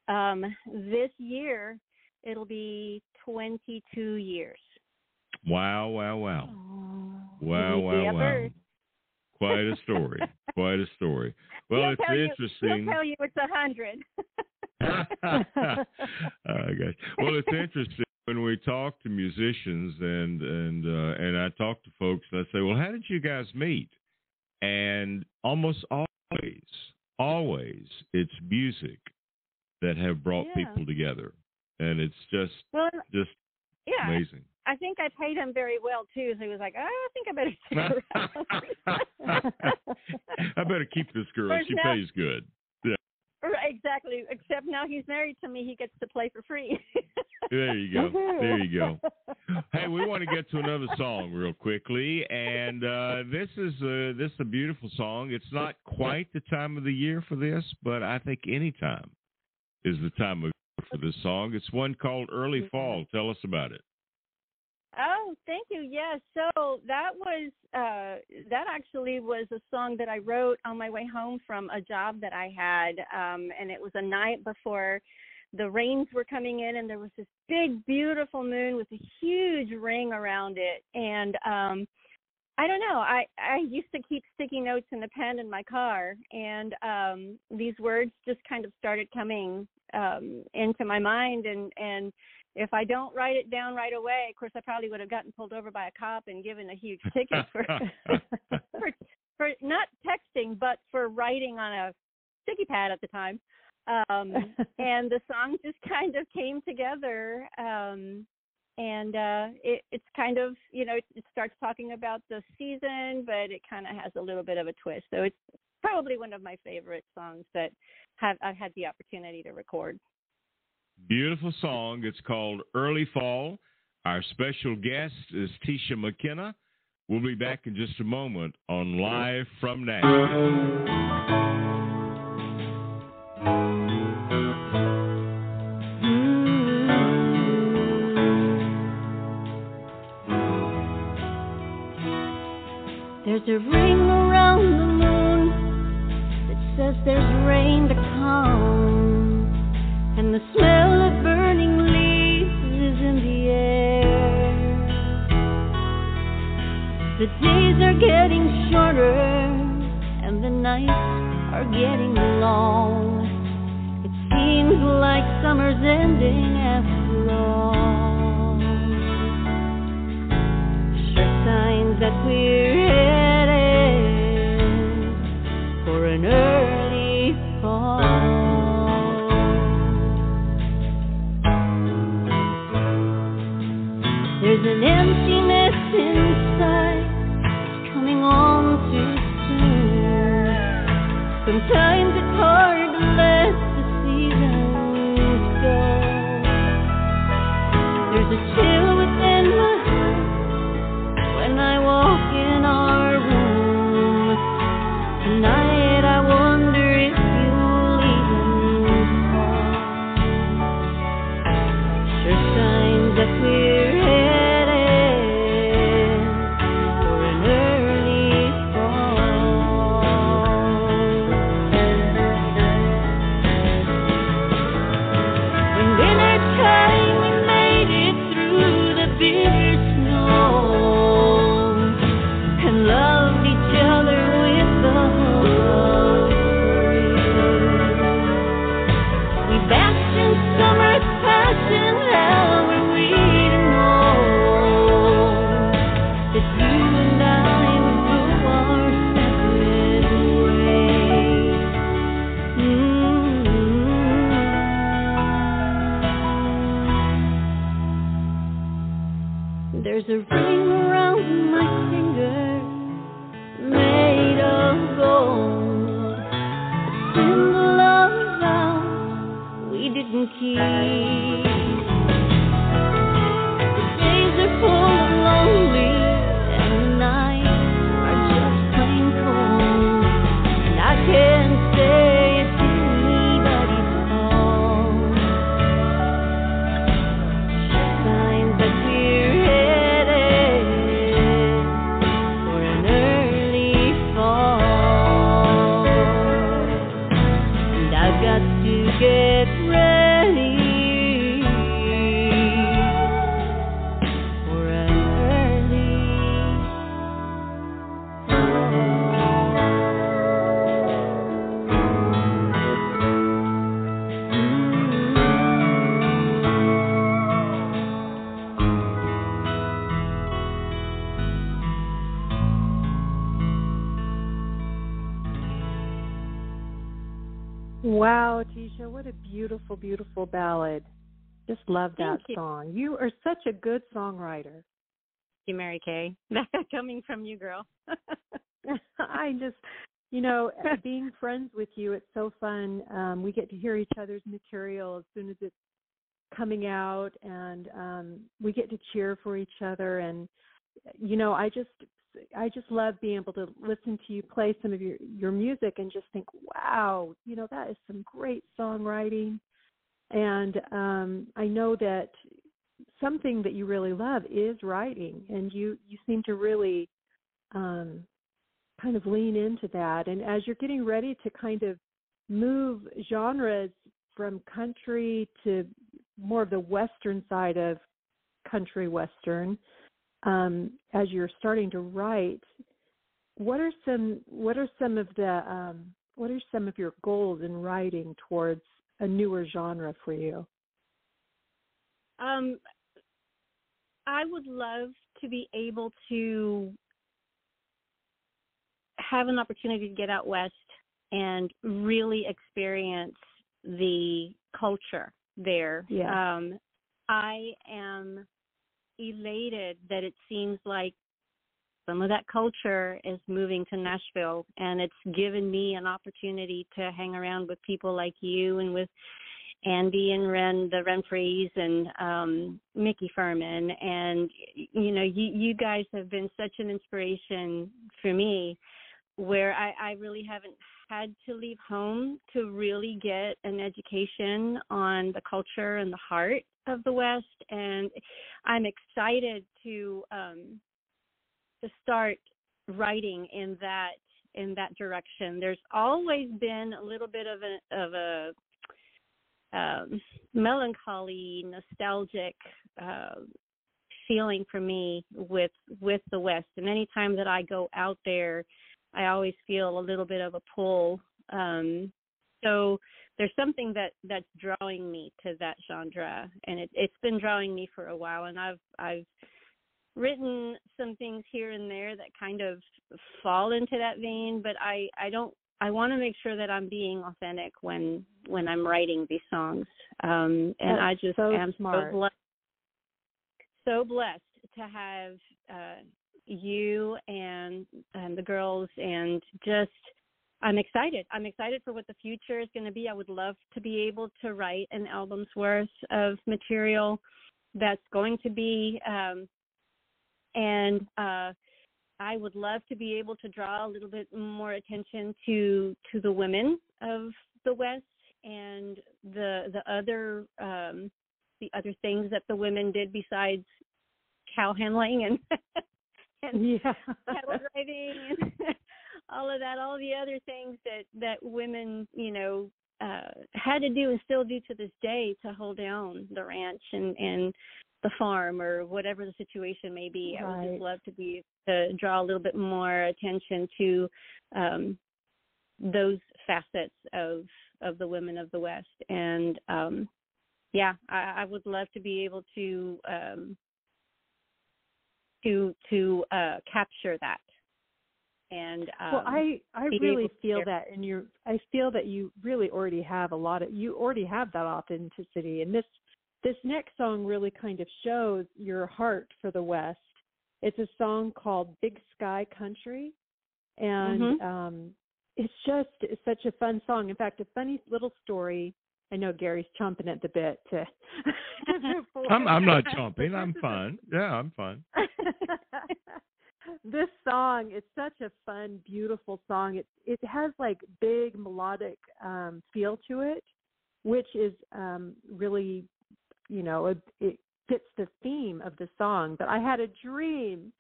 Speaker 10: Um, this year it'll be 22 years.
Speaker 3: wow, wow, wow. Wow, wow, wow. Quite a story. Quite a story. Well,
Speaker 10: he'll
Speaker 3: it's
Speaker 10: You,
Speaker 3: interesting.
Speaker 10: he'll tell you it's a hundred.
Speaker 3: oh, gosh. Well, it's interesting when we talk to musicians and and uh, and I talk to folks and I say, "Well, how did you guys meet?" And almost always, always, it's music that have brought
Speaker 10: Yeah.
Speaker 3: people together, and it's just
Speaker 10: well,
Speaker 3: just
Speaker 10: yeah,
Speaker 3: amazing.
Speaker 10: I think I paid him very well too. So he was like, "Oh, I think I better.
Speaker 3: I better keep this girl. She
Speaker 10: now-
Speaker 3: pays good. Yeah.
Speaker 10: Right, exactly. Except now he's married to me, he gets to play for free.
Speaker 3: There you go. There you go. Hey, we want to get to another song real quickly, and uh, this is a, this is a beautiful song. It's not quite the time of the year for this, but I think any time is the time of for this song. It's one called "Early Fall." Tell us about it.
Speaker 10: Oh, thank you. Yes. So that was uh that actually was a song that I wrote on my way home from a job that I had um and it was a night before the rains were coming in and there was this big beautiful moon with a huge ring around it and um I don't know. I I used to keep sticky notes in the pen in my car and um these words just kind of started coming um into my mind and and if I don't write it down right away, of course, I probably would have gotten pulled over by a cop and given a huge ticket for for, for not texting, but for writing on a sticky pad at the time. Um, and the song just kind of came together. Um, and uh, it, it's kind of, you know, it, starts talking about the season, but it kind of has a little bit of a twist. So it's probably one of my favorite songs that have I've had the opportunity to record.
Speaker 3: Beautiful song. It's called "Early Fall." Our special guest is Tecia McKenna. We'll be back in just a moment on Live from Nashville.
Speaker 9: There's a ring around the moon that says there's rain to come, and the smell of burning leaves is in the air. The days are getting shorter, and the nights are getting long. It seems like summer's ending after all. Sure signs that we're
Speaker 1: beautiful, beautiful ballad. Just love that
Speaker 10: you.
Speaker 1: song. You are such a good songwriter.
Speaker 10: you, Mary Kay. Coming from you, girl.
Speaker 1: I just, you know, being friends with you, it's so fun. Um, we get to hear each other's material as soon as it's coming out, and um, we get to cheer for each other. And you know, I just, I just love being able to listen to you play some of your your music and just think, wow, you know, that is some great songwriting. And um, I know that something that you really love is writing, and you you seem to really um, kind of lean into that. And as you're getting ready to kind of move genres from country to more of the western side of country western, um, as you're starting to write, what are some what are some of the um, what are some of your goals in writing towards a newer genre for you?
Speaker 10: Um, I would love to be able to have an opportunity to get out west and really experience the culture there.
Speaker 1: Yeah.
Speaker 10: Um, I am elated that it seems like some of that culture is moving to Nashville and it's given me an opportunity to hang around with people like you and with Andy and Ren, the Renfreys and um Mickey Furman. And you know, you you guys have been such an inspiration for me where I, I really haven't had to leave home to really get an education on the culture and the heart of the West. And I'm excited to um to start writing in that in that direction. There's always been a little bit of a of a um, melancholy, nostalgic uh, feeling for me with with the West. And anytime that I go out there, I always feel a little bit of a pull. Um, so there's something that that's drawing me to that genre, and it, it's been drawing me for a while. And I've I've written some things here and there that kind of fall into that vein, but I I don't I want to make sure that I'm being authentic when when I'm writing these songs. Um and
Speaker 1: That's
Speaker 10: I just
Speaker 1: so
Speaker 10: am
Speaker 1: smart.
Speaker 10: so blessed so blessed to have uh you and and the girls and just I'm excited. I'm excited for what the future is going to be. I would love to be able to write an album's worth of material that's going to be um and uh I would love to be able to draw a little bit more attention to to the women of the West and the the other um the other things that the women did besides cow handling and and
Speaker 1: Yeah.
Speaker 10: cattle driving and all of that, all the other things that that women, you know, uh had to do and still do to this day to hold down the ranch and and the farm or whatever the situation may be. I would just love to be to draw a little bit more attention to um those facets of of the women of the West. And um yeah, I, I would love to be able to um to to uh capture that. And um
Speaker 1: well, I I really feel that, and you I feel that you really already have a lot of you already have that authenticity, and this this next song really kind of shows your heart for the West It's a song called Big Sky Country, and
Speaker 10: Mhm.
Speaker 1: um, it's just it's such a fun song. In fact, a funny little story. I know Gary's chomping at the bit to. to.
Speaker 3: I'm I'm not chomping. I'm
Speaker 1: this
Speaker 3: fine. Yeah, I'm fine.
Speaker 1: This song it's such a fun beautiful song. It it has like big melodic um feel to it which is um really you know it, it fits the theme of the song. But i had a dream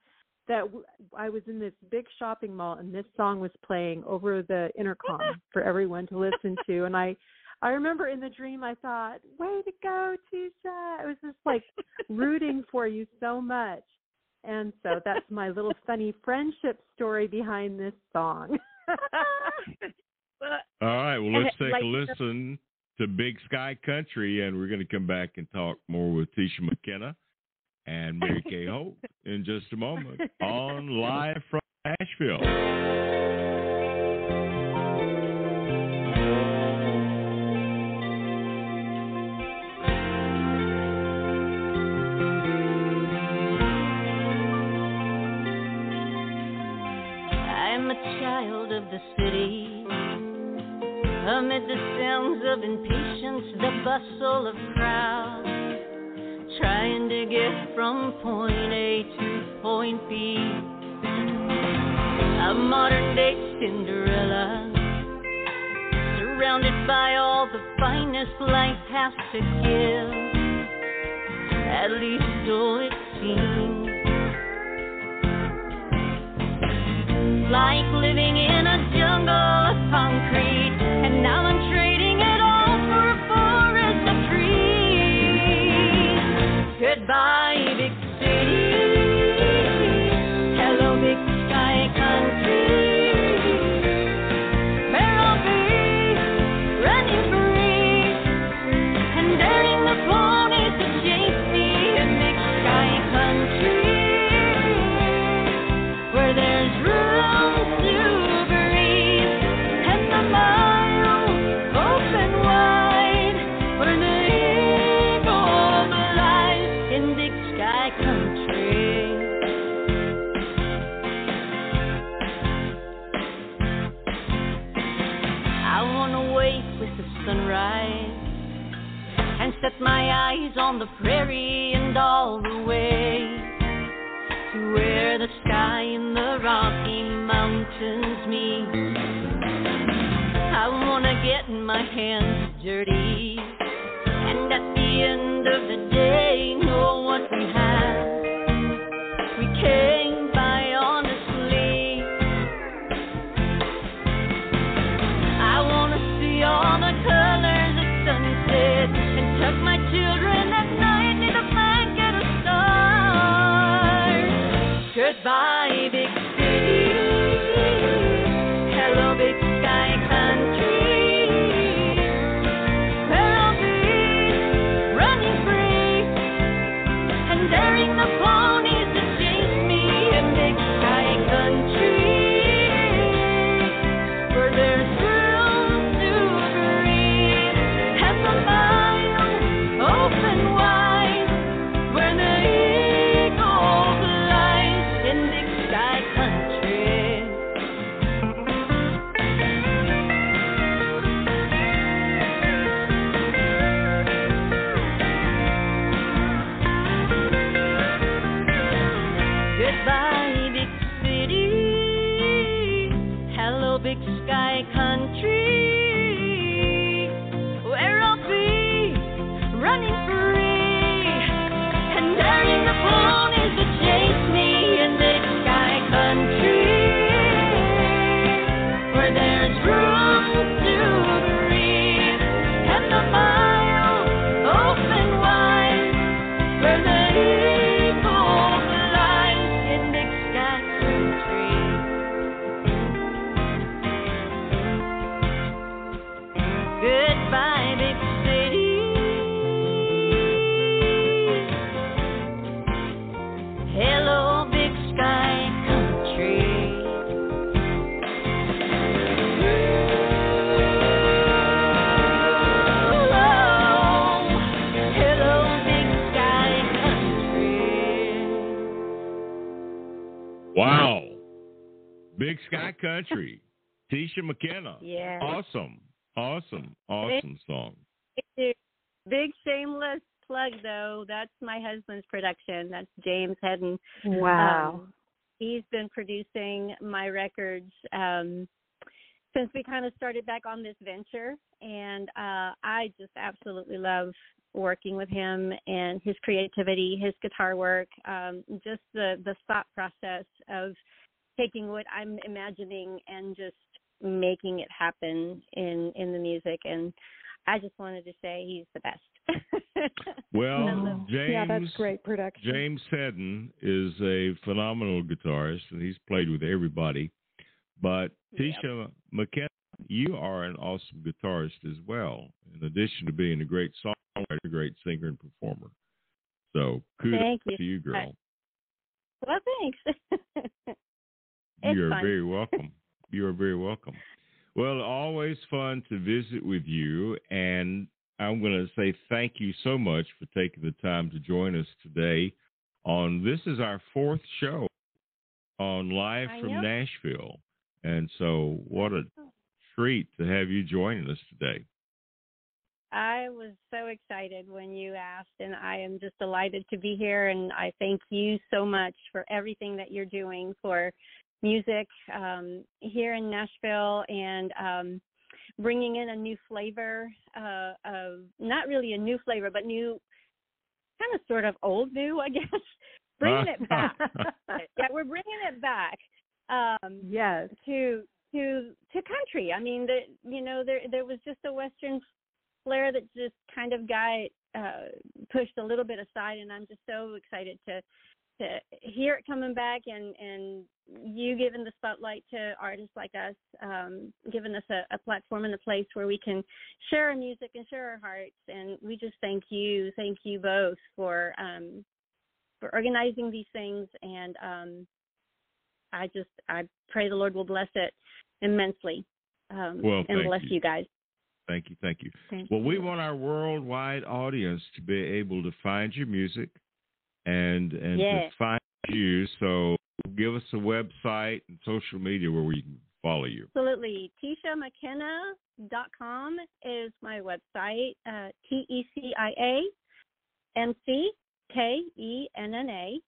Speaker 1: that w- i was in this big shopping mall and this song was playing over the intercom for everyone to listen to. And i i remember in the dream i thought way to go Tecia. I was just like rooting for you so much and so that's my little funny friendship story behind this song.
Speaker 3: All right. Well, let's take
Speaker 10: like,
Speaker 3: a listen to Big Sky Country, and we're going to come back and talk more with Tecia McKenna and Mary Kay Holt in just a moment on live from Nashville.
Speaker 9: The city. Amid the sounds of impatience, the bustle of crowds, trying to get from point A to point B. A modern day Cinderella, surrounded by all the finest life has to give. At least so it seems. like living in jungle of concrete. My eyes on the prairie and all the way to where the sky and the Rocky Mountains meet. I wanna get my hands dirty and at the end of the day know what we have. We came Goodbye, big Big Sky Country.
Speaker 3: Tecia McKenna.
Speaker 10: Yeah.
Speaker 3: Awesome. Awesome. Awesome song.
Speaker 10: Big shameless plug though. That's my husband's production. That's James Hedden.
Speaker 1: Wow.
Speaker 10: Um, he's been producing my records um since we kind of started back on this venture and uh I just absolutely love working with him and his creativity, his guitar work, um just the the thought process of taking what I'm imagining and just making it happen in in the music and I just wanted to say he's the best.
Speaker 3: Well, James
Speaker 1: yeah, that's great production.
Speaker 3: James Hedden is a phenomenal guitarist, and he's played with everybody. But
Speaker 10: Yep.
Speaker 3: Tecia McKenna, you are an awesome guitarist as well, in addition to being a great songwriter, a great singer and performer. So kudos
Speaker 10: Thank you.
Speaker 3: to you, girl.
Speaker 10: well, thanks.
Speaker 3: You are
Speaker 10: fun.
Speaker 3: very welcome. you are very welcome. Well, always fun to visit with you, and I'm going to say thank you so much for taking the time to join us today. On this is our fourth show on live
Speaker 10: I
Speaker 3: from
Speaker 10: know.
Speaker 3: Nashville, and so what a oh. treat to have you joining us today.
Speaker 10: I was so excited when you asked, and I am just delighted to be here. And I thank you so much for everything that you're doing for music um, here in Nashville and um, bringing in a new flavor uh, of not really a new flavor, but new, kind of sort of old new, I guess. bringing it back. yeah, we're bringing it back. Um,
Speaker 1: yes.
Speaker 10: to to to country. I mean, the you know there there was just a western flair that just kind of got uh, pushed a little bit aside, and I'm just so excited to to hear it coming back and and you giving the spotlight to artists like us, um, giving us a, a platform and a place where we can share our music and share our hearts. And we just thank you, thank you both for um, for organizing these things and um, I just I pray the Lord will bless it immensely. Um,
Speaker 3: Well,
Speaker 10: and bless
Speaker 3: you.
Speaker 10: you. guys.
Speaker 3: Thank you, thank you.
Speaker 10: Thank
Speaker 3: Well, we want our worldwide audience to be able to find your music and and
Speaker 10: Yeah.
Speaker 3: to find you. So give us a website and social media where we can follow you.
Speaker 10: Absolutely. TeciaMcKenna.com is my website. Uh, T E C I A M C K E N N A.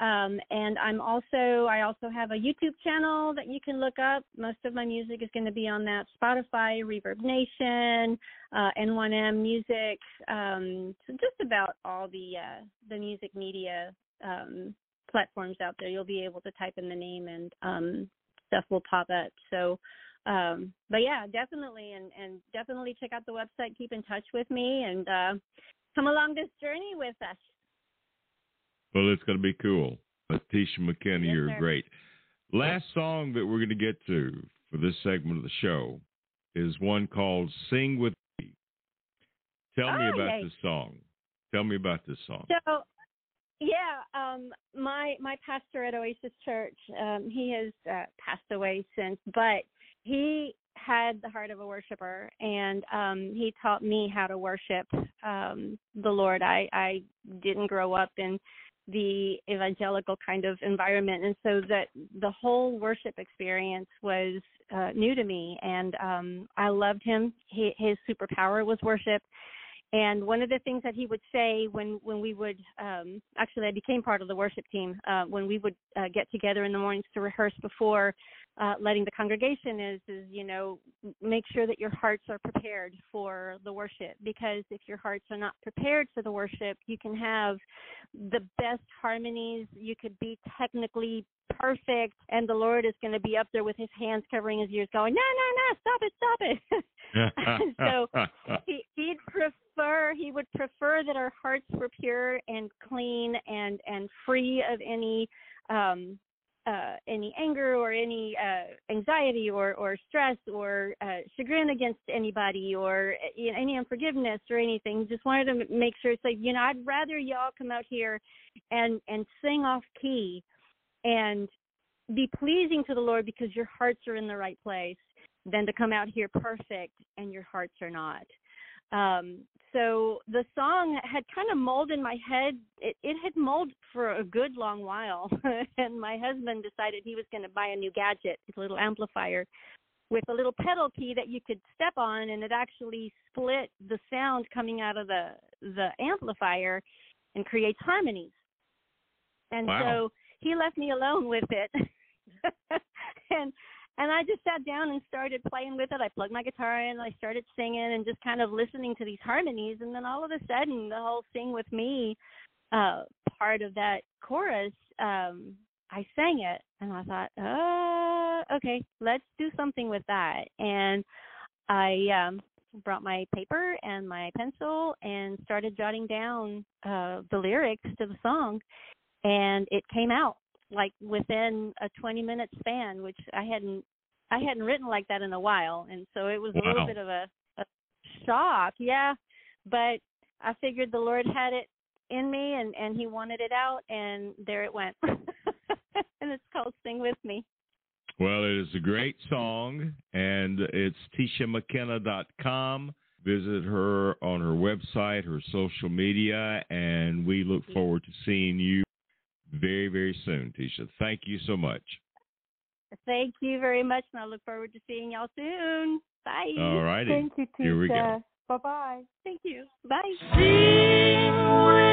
Speaker 10: Um, and I'm also I also have a YouTube channel that you can look up. Most of my music is going to be on that Spotify, Reverb Nation, uh, N1M Music, um, so just about all the uh, the music media um, platforms out there. You'll be able to type in the name and um, stuff will pop up. So, um, but yeah, definitely, and and definitely check out the website. Keep in touch with me and uh, come along this journey with us.
Speaker 3: Well, it's going to be cool. Tecia McKenna,
Speaker 10: Yes,
Speaker 3: you're
Speaker 10: sir.
Speaker 3: great. Last song that we're going to get to for this segment of the show is one called "Sing with Me." Tell me
Speaker 10: Oh,
Speaker 3: about
Speaker 10: yay.
Speaker 3: this song. Tell me about this song.
Speaker 10: So, yeah, um, my my pastor at Oasis Church, um, he has uh, passed away since, but he had the heart of a worshiper, and um, he taught me how to worship um, the Lord. I I didn't grow up in the evangelical kind of environment, and so that the whole worship experience was uh, new to me, and um, I loved him. He, his superpower was worship. And one of the things that he would say when when we would um, actually I became part of the worship team uh, when we would uh, get together in the mornings to rehearse before uh, letting the congregation is is you know make sure that your hearts are prepared for the worship. Because if your hearts are not prepared for the worship you can have the best harmonies. You could be technically perfect and the Lord is going to be up there with his hands covering his ears going no no no stop it stop it. So he he'd prefer he would prefer that our hearts were pure and clean and and free of any um uh any anger or any uh anxiety or or stress or uh chagrin against anybody or uh, you know, any unforgiveness or anything just wanted to make sure it's like you know I'd rather y'all come out here and and sing off key and be pleasing to the Lord because your hearts are in the right place than to come out here perfect and your hearts are not.
Speaker 9: Um, so the song had kind of molded in my head. It, it had molded for a good long while, and my husband decided he was going to buy a new gadget, a little amplifier with a little pedal key that you could step on, and it actually split the sound coming out of the the amplifier and creates harmonies. And
Speaker 3: Wow.
Speaker 9: so he left me alone with it, and and I just sat down and started playing with it. I plugged my guitar in, I started singing and just kind of listening to these harmonies and then all of a sudden the whole sing with me uh part of that chorus um I sang it and I thought, "Uh, okay, let's do something with that." And I um brought my paper and my pencil and started jotting down uh the lyrics to the song and it came out like within a 20 minute span which i hadn't i hadn't written like that in a while. And so it was a little bit of a, a shock yeah. But i figured the lord had it in me and and he wanted it out and there it went. And it's called sing with me.
Speaker 3: Well, it is a great song, and it's teciamckenna.com. Visit her on her website, her social media, and we look forward to seeing you very, very soon, Tecia. Thank you so much.
Speaker 9: thank you very much and i look forward to seeing y'all soon bye
Speaker 3: All righty.
Speaker 1: Thank you, Tecia.
Speaker 3: Here we go.
Speaker 1: Bye bye.
Speaker 9: thank you bye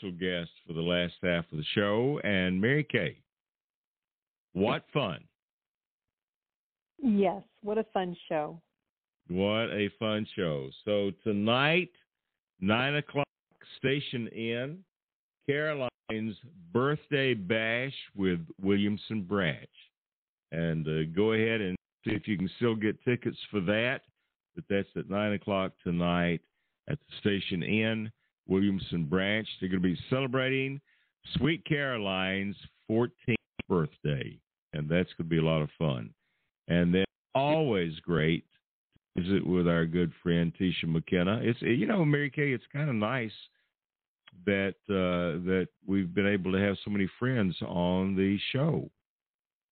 Speaker 3: special guest for the last half of the show, and Mary Kay. What fun!
Speaker 1: Yes, what a fun show.
Speaker 3: What a fun show. So tonight, 9 o'clock, Station Inn, Caroline's birthday bash with Williamson Branch. And uh, go ahead and see if you can still get tickets for that. But that's at 9 o'clock tonight at the Station Inn, Williamson Branch. They're going to be celebrating Sweet Caroline's 14th birthday. And that's going to be a lot of fun. And then always great to visit with our good friend Tecia McKenna. It's you know Mary Kay. It's kind of nice that uh, that we've been able to have so many friends on the show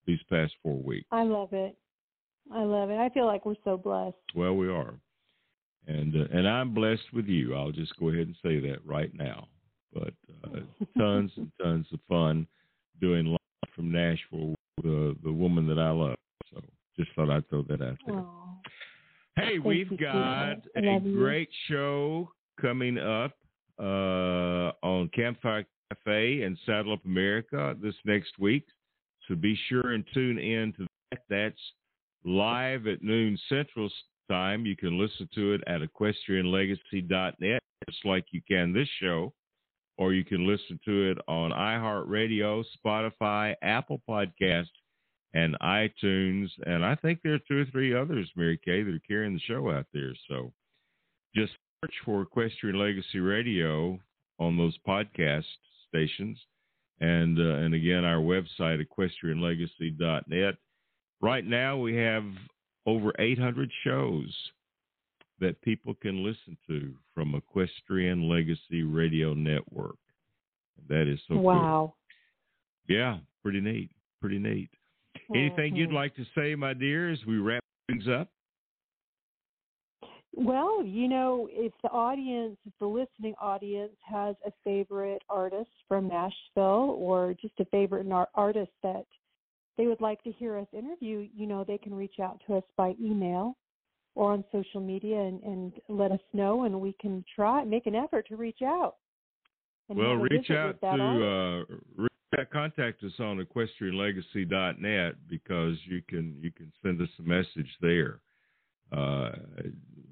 Speaker 3: these past four weeks.
Speaker 1: I love it. I love it. I feel like we're so blessed.
Speaker 3: Well, we are, and uh, and I'm blessed with you. I'll just go ahead and say that right now. But uh, tons and tons of fun doing live from Nashville with uh, the woman that I love. So just thought I'd throw that out there.
Speaker 1: Aww.
Speaker 3: Hey,
Speaker 1: Thank
Speaker 3: we've got
Speaker 1: a I
Speaker 3: a
Speaker 1: you.
Speaker 3: great show coming up uh, on Campfire Cafe and Saddle Up America this next week. So be sure and tune in to that. That's live at noon Central Time. You can listen to it at equestrianlegacy.net, just like you can this show, or you can listen to it on iHeartRadio, Spotify, Apple Podcasts, and iTunes. And I think there are two or three others, Mary Kay, that are carrying the show out there. So just search for Equestrian Legacy Radio on those podcast stations. And uh, and again, our website, equestrianlegacy.net. Right now, we have over 800 shows that people can listen to from Equestrian Legacy Radio Network. That is so cool.
Speaker 1: wow.
Speaker 3: Yeah, pretty neat. Pretty neat. Anything you'd
Speaker 1: Mhm.
Speaker 3: like to say, my dear, as we wrap things up?
Speaker 1: Well, you know, if the audience, if the listening audience has a favorite artist from Nashville or just a favorite artist that they would like to hear us interview, you know, they can reach out to us by email or on social media and, and let us know, and we can try make an effort to reach out.
Speaker 3: well, reach out to uh, reach contact us on equestrianlegacy.net because you can you can send us a message there uh,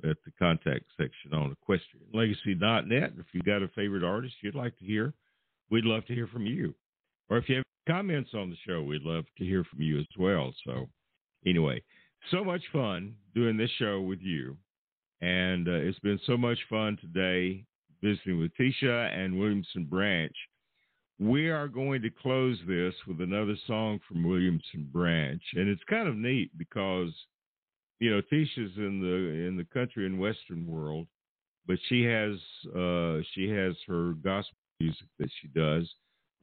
Speaker 3: at the contact section on equestrianlegacy.net. If you got a favorite artist you'd like to hear, we'd love to hear from you. Or if you have comments on the show, we'd love to hear from you as well. So, anyway, so much fun doing this show with you. And uh, it's been so much fun today visiting with Tecia and Williamson Branch. We are going to close this with another song from Williamson Branch, and it's kind of neat because you know Tecia's in the in the country and western world, but she has uh, she has her gospel music that she does.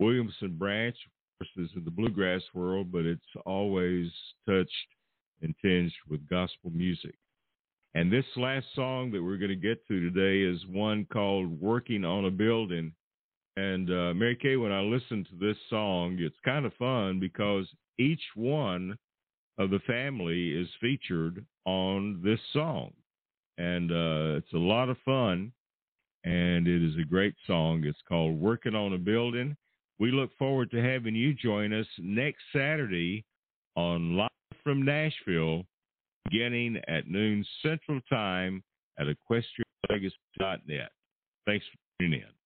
Speaker 3: Williamson Branch, of course, is in the bluegrass world, but it's always touched and tinged with gospel music. And this last song that we're going to get to today is one called Working on a Building. And uh, Mary Kay, when I listen to this song, it's kind of fun because each one of the family is featured on this song. And uh, it's a lot of fun. And it is a great song. It's called Working on a Building. We look forward to having you join us next Saturday on Live from Nashville beginning at noon Central Time at equestrianlegacy.net. Thanks for tuning in.